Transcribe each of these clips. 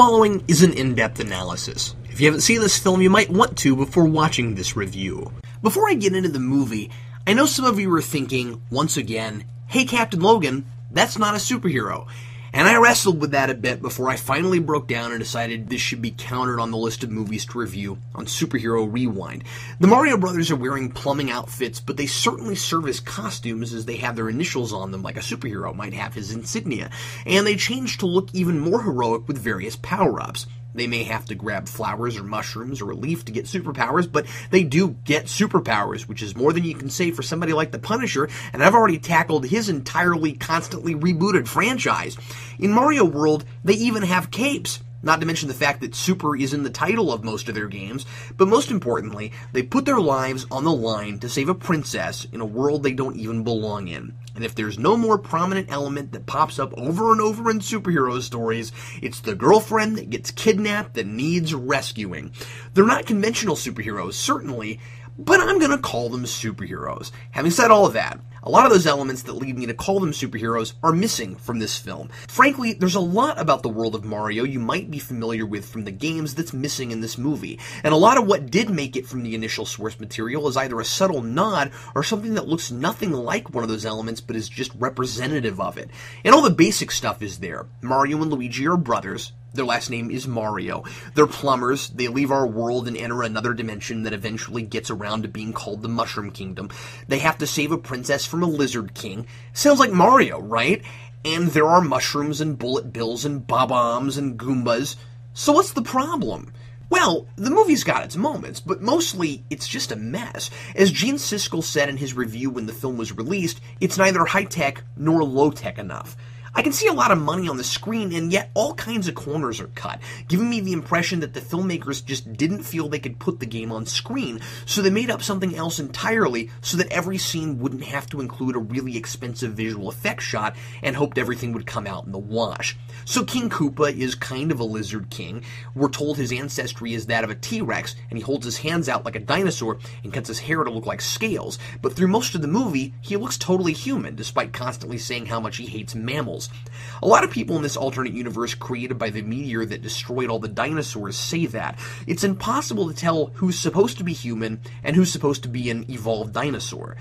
Following is an in-depth analysis. If you haven't seen this film, you might want to before watching this review. Before I get into the movie, I know some of you are thinking, once again, hey Captain Logan, that's not a superhero. And I wrestled with that a bit before I finally broke down and decided this should be counted on the list of movies to review on Superhero Rewind. The Mario Brothers are wearing plumbing outfits, but they certainly serve as costumes as they have their initials on them like a superhero might have his insignia. And they change to look even more heroic with various power-ups. They may have to grab flowers or mushrooms or a leaf to get superpowers, but they do get superpowers, which is more than you can say for somebody like the Punisher, and I've already tackled his entirely constantly rebooted franchise. In Mario World, they even have capes. Not to mention the fact that Super is in the title of most of their games, but most importantly, they put their lives on the line to save a princess in a world they don't even belong in. And if there's no more prominent element that pops up over and over in superhero stories, it's the girlfriend that gets kidnapped that needs rescuing. They're not conventional superheroes, certainly, but I'm to call them superheroes. Having said all of that, a lot of those elements that lead me to call them superheroes are missing from this film. Frankly, there's a lot about the world of Mario you might be familiar with from the games that's missing in this movie, and a lot of what did make it from the initial source material is either a subtle nod or something that looks nothing like one of those elements but is just representative of it. And all the basic stuff is there. Mario and Luigi are brothers, their last name is Mario. They're plumbers. They leave our world and enter another dimension that eventually gets around to being called the Mushroom Kingdom. They have to save a princess from a lizard king. Sounds like Mario, right? And there are mushrooms and bullet bills and bob-ombs and goombas. So what's the problem? Well, the movie's got its moments, but mostly it's just a mess. As Gene Siskel said in his review when the film was released, it's neither high-tech nor low-tech enough. I can see a lot of money on the screen, and yet all kinds of corners are cut, giving me the impression that the filmmakers just didn't feel they could put the game on screen, so they made up something else entirely so that every scene wouldn't have to include a really expensive visual effects shot and hoped everything would come out in the wash. So King Koopa is kind of a lizard king. We're told his ancestry is that of a T-Rex, and he holds his hands out like a dinosaur and cuts his hair to look like scales, but through most of the movie, he looks totally human, despite constantly saying how much he hates mammals a lot of people in this alternate universe created by the meteor that destroyed all the dinosaurs say that. It's impossible to tell who's supposed to be human and who's supposed to be an evolved dinosaur.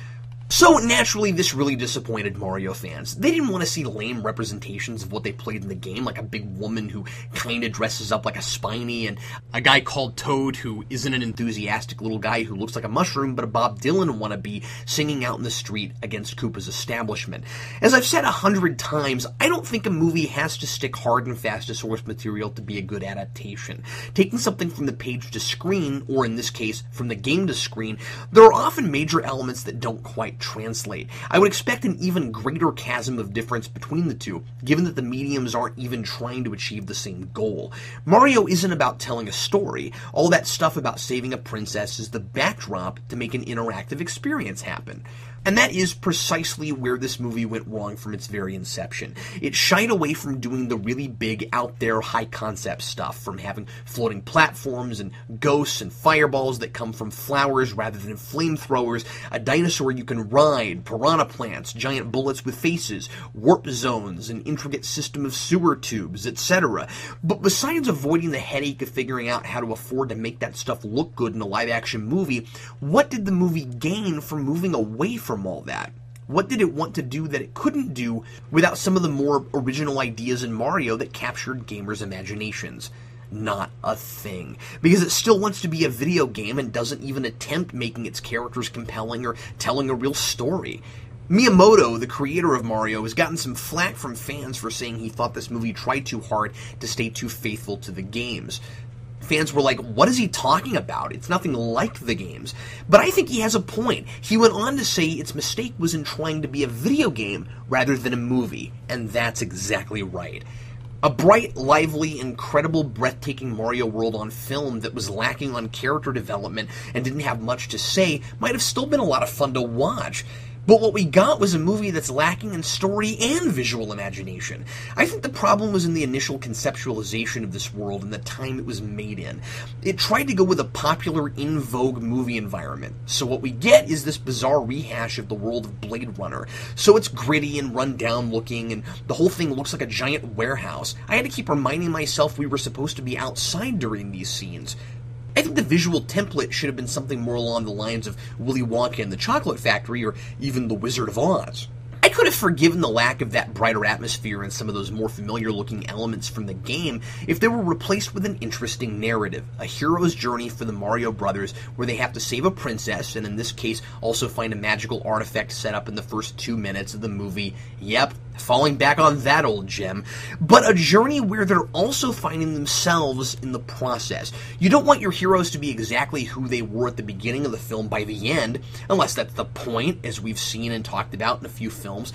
So naturally, this really disappointed Mario fans. They didn't want to see lame representations of what they played in the game, like a big woman who kind of dresses up like a Spiny, and a guy called Toad who isn't an enthusiastic little guy who looks like a mushroom, but a Bob Dylan wannabe singing out in the street against Koopa's establishment. As I've said a hundred times, I don't think a movie has to stick hard and fast to source material to be a good adaptation. Taking something from the page to screen, or in this case, from the game to screen, there are often major elements that don't quite translate. I would expect an even greater chasm of difference between the two, given that the mediums aren't even trying to achieve the same goal. Mario isn't about telling a story. All that stuff about saving a princess is the backdrop to make an interactive experience happen. And that is precisely where this movie went wrong from its very inception. It shied away from doing the really big, out there, high concept stuff, from having floating platforms and ghosts and fireballs that come from flowers rather than flamethrowers, a dinosaur you can ride, piranha plants, giant bullets with faces, warp zones, an intricate system of sewer tubes, etc. But besides avoiding the headache of figuring out how to afford to make that stuff look good in a live action movie, what did the movie gain from moving away from from all that? What did it want to do that it couldn't do without some of the more original ideas in Mario that captured gamers' imaginations? Not a thing. Because it still wants to be a video game and doesn't even attempt making its characters compelling or telling a real story. Miyamoto, the creator of Mario, has gotten some flack from fans for saying he thought this movie tried too hard to stay too faithful to the games fans were like, what is he talking about? It's nothing like the games. But I think he has a point. He went on to say its mistake was in trying to be a video game rather than a movie, and that's exactly right. A bright, lively, incredible, breathtaking Mario world on film that was lacking on character development and didn't have much to say might have still been a lot of fun to watch. But what we got was a movie that's lacking in story and visual imagination. I think the problem was in the initial conceptualization of this world and the time it was made in. It tried to go with a popular, in vogue movie environment. So what we get is this bizarre rehash of the world of Blade Runner. So it's gritty and run down looking, and the whole thing looks like a giant warehouse. I had to keep reminding myself we were supposed to be outside during these scenes. I think the visual template should have been something more along the lines of Willy Wonka and the Chocolate Factory or even The Wizard of Oz. I could have forgiven the lack of that brighter atmosphere and some of those more familiar looking elements from the game if they were replaced with an interesting narrative, a hero's journey for the Mario brothers where they have to save a princess and in this case also find a magical artifact set up in the first two minutes of the movie. Yep, falling back on that old gem, but a journey where they're also finding themselves in the process. You don't want your heroes to be exactly who they were at the beginning of the film by the end, unless that's the point, as we've seen and talked about in a few films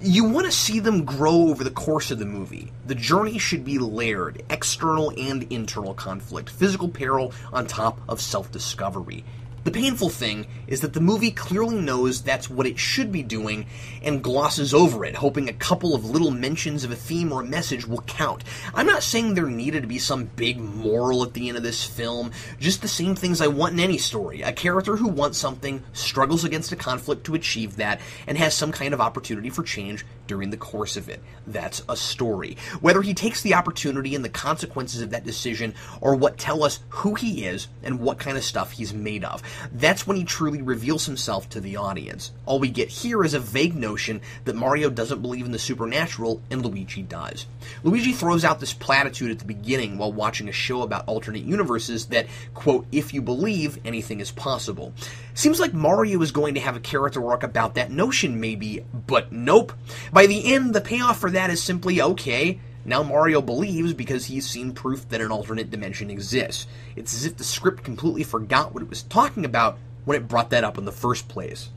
you want to see them grow over the course of the movie. The journey should be layered, external and internal conflict, physical peril on top of self discovery. The painful thing is that the movie clearly knows that's what it should be doing and glosses over it, hoping a couple of little mentions of a theme or a message will count. I'm not saying there needed to be some big moral at the end of this film, just the same things I want in any story. A character who wants something, struggles against a conflict to achieve that, and has some kind of opportunity for change during the course of it. That's a story. Whether he takes the opportunity and the consequences of that decision or what tell us who he is and what kind of stuff he's made of. That's when he truly reveals himself to the audience. All we get here is a vague notion that Mario doesn't believe in the supernatural and Luigi does. Luigi throws out this platitude at the beginning while watching a show about alternate universes that, quote, if you believe, anything is possible. Seems like Mario is going to have a character arc about that notion, maybe, but nope. By the end, the payoff for that is simply okay. Now Mario believes because he's seen proof that an alternate dimension exists. It's as if the script completely forgot what it was talking about when it brought that up in the first place.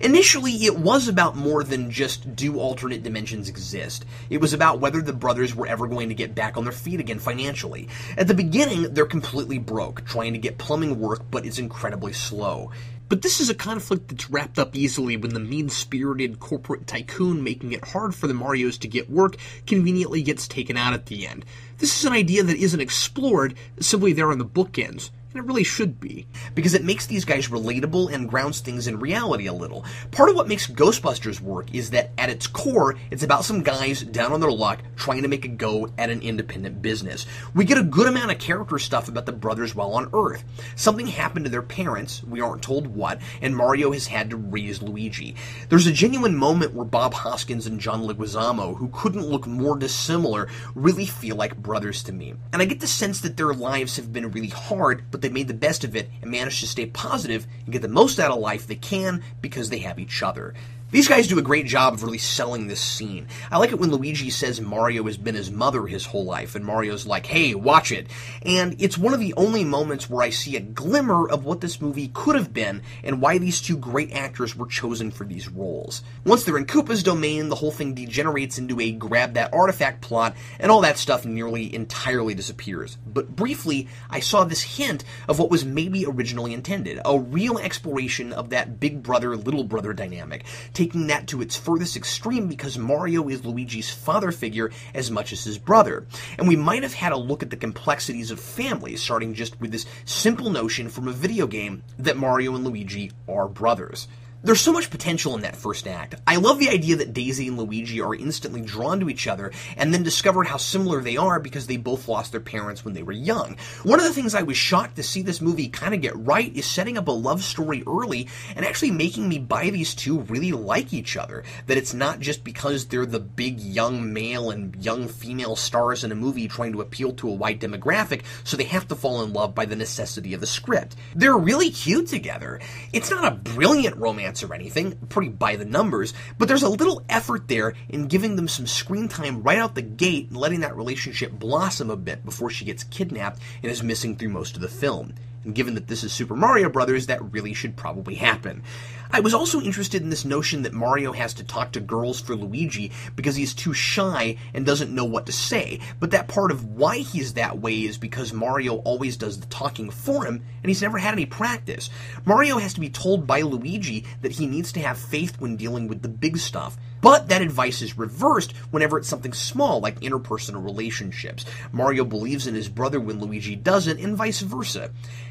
Initially, it was about more than just do alternate dimensions exist. It was about whether the brothers were ever going to get back on their feet again financially. At the beginning, they're completely broke, trying to get plumbing work, but it's incredibly slow. But this is a conflict that's wrapped up easily when the mean spirited corporate tycoon making it hard for the Marios to get work conveniently gets taken out at the end. This is an idea that isn't explored, simply there on the bookends and it really should be. Because it makes these guys relatable and grounds things in reality a little. Part of what makes Ghostbusters work is that at its core, it's about some guys down on their luck trying to make a go at an independent business. We get a good amount of character stuff about the brothers while on Earth. Something happened to their parents, we aren't told what, and Mario has had to raise Luigi. There's a genuine moment where Bob Hoskins and John Leguizamo, who couldn't look more dissimilar, really feel like brothers to me. And I get the sense that their lives have been really hard, but they made the best of it and managed to stay positive and get the most out of life they can because they have each other. These guys do a great job of really selling this scene. I like it when Luigi says Mario has been his mother his whole life, and Mario's like, hey, watch it. And it's one of the only moments where I see a glimmer of what this movie could have been and why these two great actors were chosen for these roles. Once they're in Koopa's domain, the whole thing degenerates into a grab that artifact plot, and all that stuff nearly entirely disappears. But briefly, I saw this hint of what was maybe originally intended a real exploration of that big brother little brother dynamic taking that to its furthest extreme because Mario is Luigi's father figure as much as his brother. And we might have had a look at the complexities of family, starting just with this simple notion from a video game that Mario and Luigi are brothers. There's so much potential in that first act. I love the idea that Daisy and Luigi are instantly drawn to each other and then discovered how similar they are because they both lost their parents when they were young. One of the things I was shocked to see this movie kind of get right is setting up a love story early and actually making me buy these two really like each other. That it's not just because they're the big young male and young female stars in a movie trying to appeal to a wide demographic, so they have to fall in love by the necessity of the script. They're really cute together. It's not a brilliant romance or anything, pretty by the numbers, but there's a little effort there in giving them some screen time right out the gate and letting that relationship blossom a bit before she gets kidnapped and is missing through most of the film. And given that this is Super Mario Brothers, that really should probably happen. I was also interested in this notion that Mario has to talk to girls for Luigi because he's too shy and doesn't know what to say, but that part of why he's that way is because Mario always does the talking for him and he's never had any practice. Mario has to be told by Luigi that he needs to have faith when dealing with the big stuff. But that advice is reversed whenever it's something small like interpersonal relationships. Mario believes in his brother when Luigi doesn't, and vice versa.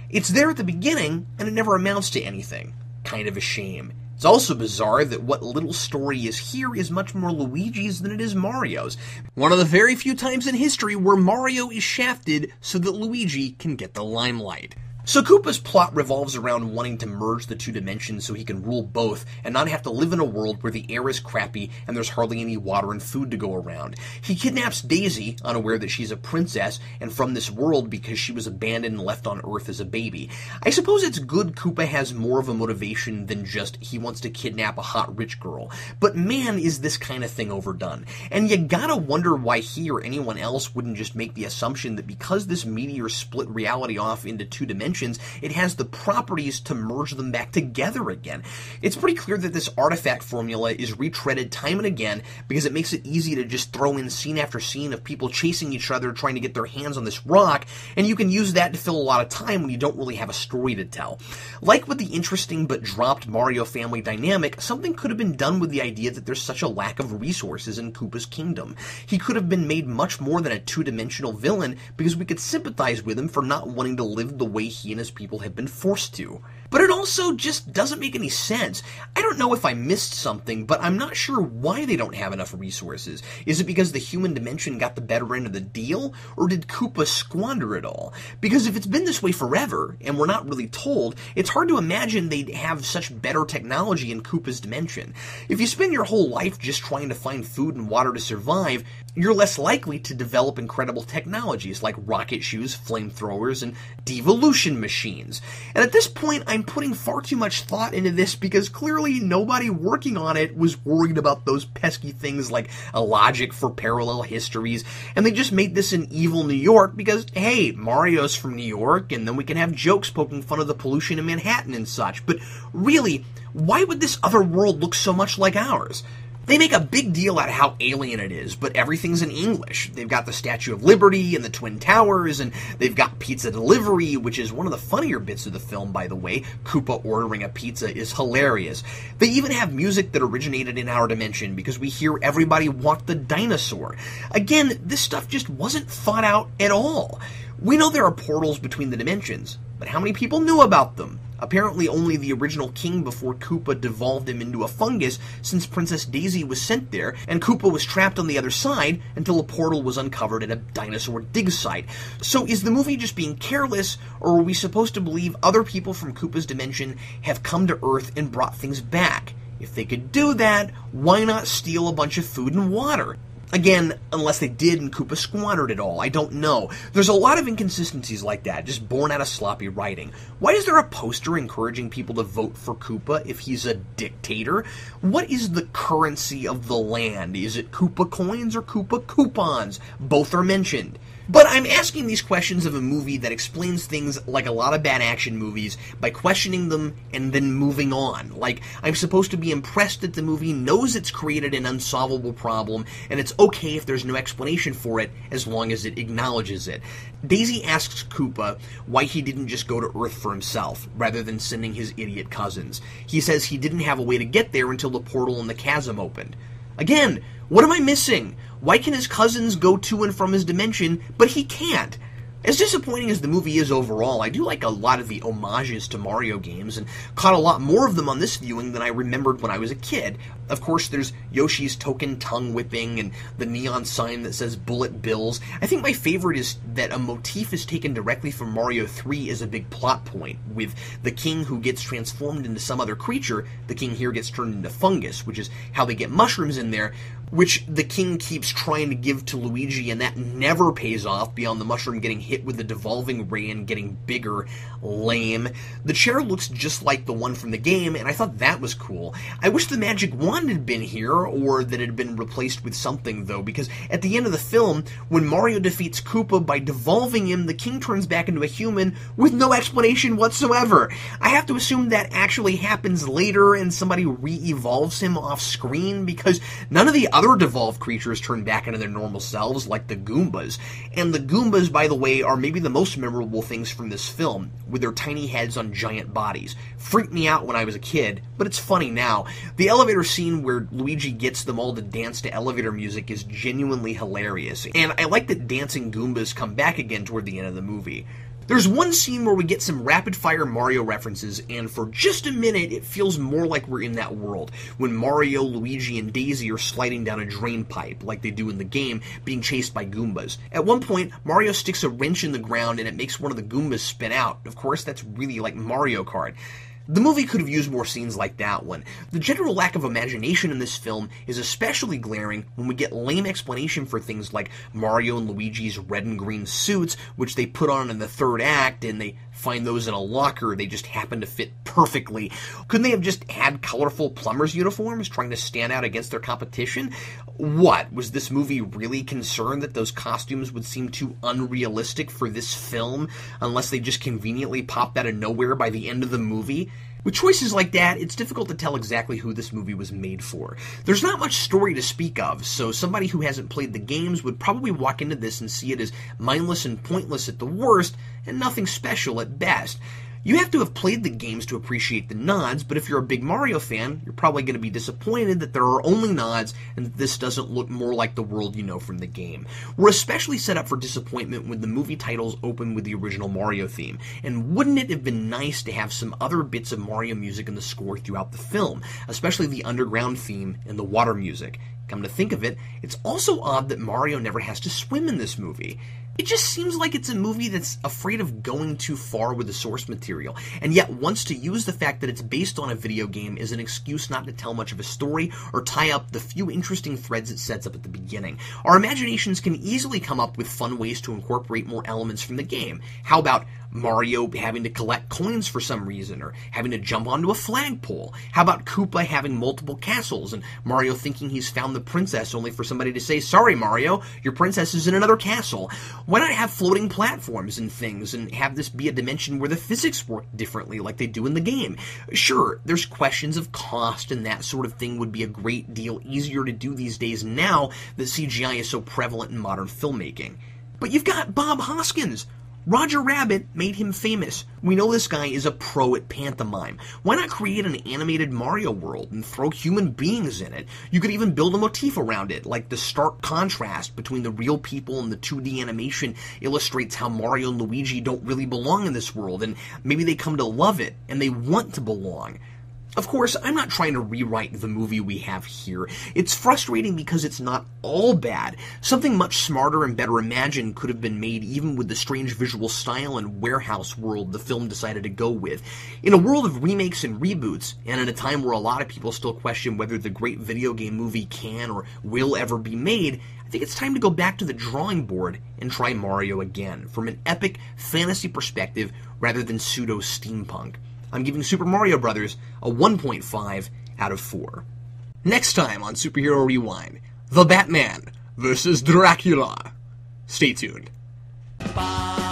It's there at the beginning, and it never amounts to anything. Kind of a shame. It's also bizarre that what little story is here is much more Luigi's than it is Mario's. One of the very few times in history where Mario is shafted so that Luigi can get the limelight. So Koopa's plot revolves around wanting to merge the two dimensions so he can rule both and not have to live in a world where the air is crappy and there's hardly any water and food to go around. He kidnaps Daisy, unaware that she's a princess and from this world because she was abandoned and left on Earth as a baby. I suppose it's good Koopa has more of a motivation than just he wants to kidnap a hot rich girl, but man is this kind of thing overdone. And you gotta wonder why he or anyone else wouldn't just make the assumption that because this meteor split reality off into two dimensions dimensions, it has the properties to merge them back together again. It's pretty clear that this artifact formula is retreaded time and again because it makes it easy to just throw in scene after scene of people chasing each other trying to get their hands on this rock, and you can use that to fill a lot of time when you don't really have a story to tell. Like with the interesting but dropped Mario family dynamic, something could have been done with the idea that there's such a lack of resources in Koopa's kingdom. He could have been made much more than a two-dimensional villain because we could sympathize with him for not wanting to live the way he he and his people have been forced to. But it also just doesn't make any sense. I don't know if I missed something, but I'm not sure why they don't have enough resources. Is it because the human dimension got the better end of the deal, or did Koopa squander it all? Because if it's been this way forever, and we're not really told, it's hard to imagine they'd have such better technology in Koopa's dimension. If you spend your whole life just trying to find food and water to survive, you're less likely to develop incredible technologies like rocket shoes, flamethrowers, and devolution machines. And at this point, I'm putting far too much thought into this because clearly nobody working on it was worried about those pesky things like a logic for parallel histories, and they just made this in evil New York because, hey, Mario's from New York, and then we can have jokes poking fun of the pollution in Manhattan and such. But really, why would this other world look so much like ours? They make a big deal out of how alien it is, but everything's in English. They've got the Statue of Liberty and the Twin Towers, and they've got pizza delivery, which is one of the funnier bits of the film, by the way. Koopa ordering a pizza is hilarious. They even have music that originated in our dimension because we hear everybody walk the dinosaur. Again, this stuff just wasn't thought out at all. We know there are portals between the dimensions, but how many people knew about them? Apparently only the original king before Koopa devolved him into a fungus since Princess Daisy was sent there and Koopa was trapped on the other side until a portal was uncovered at a dinosaur dig site. So is the movie just being careless or are we supposed to believe other people from Koopa's dimension have come to Earth and brought things back? If they could do that, why not steal a bunch of food and water? Again, unless they did and Koopa squandered it all, I don't know. There's a lot of inconsistencies like that, just born out of sloppy writing. Why is there a poster encouraging people to vote for Koopa if he's a dictator? What is the currency of the land? Is it Koopa coins or Koopa coupons? Both are mentioned. But I'm asking these questions of a movie that explains things like a lot of bad action movies by questioning them and then moving on. Like, I'm supposed to be impressed that the movie knows it's created an unsolvable problem, and it's okay if there's no explanation for it as long as it acknowledges it. Daisy asks Koopa why he didn't just go to Earth for himself, rather than sending his idiot cousins. He says he didn't have a way to get there until the portal in the chasm opened. Again, what am I missing? Why can his cousins go to and from his dimension, but he can't? As disappointing as the movie is overall, I do like a lot of the homages to Mario games and caught a lot more of them on this viewing than I remembered when I was a kid. Of course, there's Yoshi's token tongue whipping and the neon sign that says bullet bills. I think my favorite is that a motif is taken directly from Mario 3 as a big plot point, with the king who gets transformed into some other creature, the king here gets turned into fungus, which is how they get mushrooms in there, which the king keeps trying to give to Luigi, and that never pays off beyond the mushroom getting hit with the devolving ray and getting bigger. Lame. The chair looks just like the one from the game, and I thought that was cool. I wish the magic wand had been here, or that it had been replaced with something, though, because at the end of the film, when Mario defeats Koopa by devolving him, the king turns back into a human with no explanation whatsoever. I have to assume that actually happens later and somebody re evolves him off screen, because none of the other devolved creatures turn back into their normal selves, like the Goombas. And the Goombas, by the way, are maybe the most memorable things from this film, with their tiny heads on giant bodies. Freaked me out when I was a kid, but it's funny now. The elevator scene where Luigi gets them all to dance to elevator music is genuinely hilarious, and I like that dancing Goombas come back again toward the end of the movie. There's one scene where we get some rapid fire Mario references, and for just a minute, it feels more like we're in that world when Mario, Luigi, and Daisy are sliding down a drain pipe, like they do in the game, being chased by Goombas. At one point, Mario sticks a wrench in the ground and it makes one of the Goombas spin out. Of course, that's really like Mario Kart. The movie could have used more scenes like that one. The general lack of imagination in this film is especially glaring when we get lame explanation for things like Mario and Luigi's red and green suits, which they put on in the third act, and they find those in a locker. They just happen to fit perfectly. Couldn't they have just had colorful plumber's uniforms trying to stand out against their competition? What? Was this movie really concerned that those costumes would seem too unrealistic for this film unless they just conveniently popped out of nowhere by the end of the movie? With choices like that, it's difficult to tell exactly who this movie was made for. There's not much story to speak of, so somebody who hasn't played the games would probably walk into this and see it as mindless and pointless at the worst, and nothing special at best. You have to have played the games to appreciate the nods, but if you're a big Mario fan, you're probably going to be disappointed that there are only nods and that this doesn't look more like the world you know from the game. We're especially set up for disappointment when the movie titles open with the original Mario theme, and wouldn't it have been nice to have some other bits of Mario music in the score throughout the film, especially the underground theme and the water music? Come to think of it, it's also odd that Mario never has to swim in this movie. It just seems like it's a movie that's afraid of going too far with the source material, and yet wants to use the fact that it's based on a video game as an excuse not to tell much of a story or tie up the few interesting threads it sets up at the beginning. Our imaginations can easily come up with fun ways to incorporate more elements from the game. How about Mario having to collect coins for some reason, or having to jump onto a flagpole? How about Koopa having multiple castles, and Mario thinking he's found the princess only for somebody to say, Sorry, Mario, your princess is in another castle? Why not have floating platforms and things, and have this be a dimension where the physics work differently like they do in the game? Sure, there's questions of cost, and that sort of thing would be a great deal easier to do these days now that CGI is so prevalent in modern filmmaking. But you've got Bob Hoskins Roger Rabbit made him famous. We know this guy is a pro at pantomime. Why not create an animated Mario world and throw human beings in it? You could even build a motif around it, like the stark contrast between the real people and the 2D animation illustrates how Mario and Luigi don't really belong in this world, and maybe they come to love it and they want to belong. Of course, I'm not trying to rewrite the movie we have here. It's frustrating because it's not all bad. Something much smarter and better imagined could have been made even with the strange visual style and warehouse world the film decided to go with. In a world of remakes and reboots, and in a time where a lot of people still question whether the great video game movie can or will ever be made, I think it's time to go back to the drawing board and try Mario again, from an epic fantasy perspective rather than pseudo steampunk. I'm giving Super Mario Brothers a 1.5 out of 4. Next time on Superhero Rewind, The Batman versus Dracula. Stay tuned. Bye.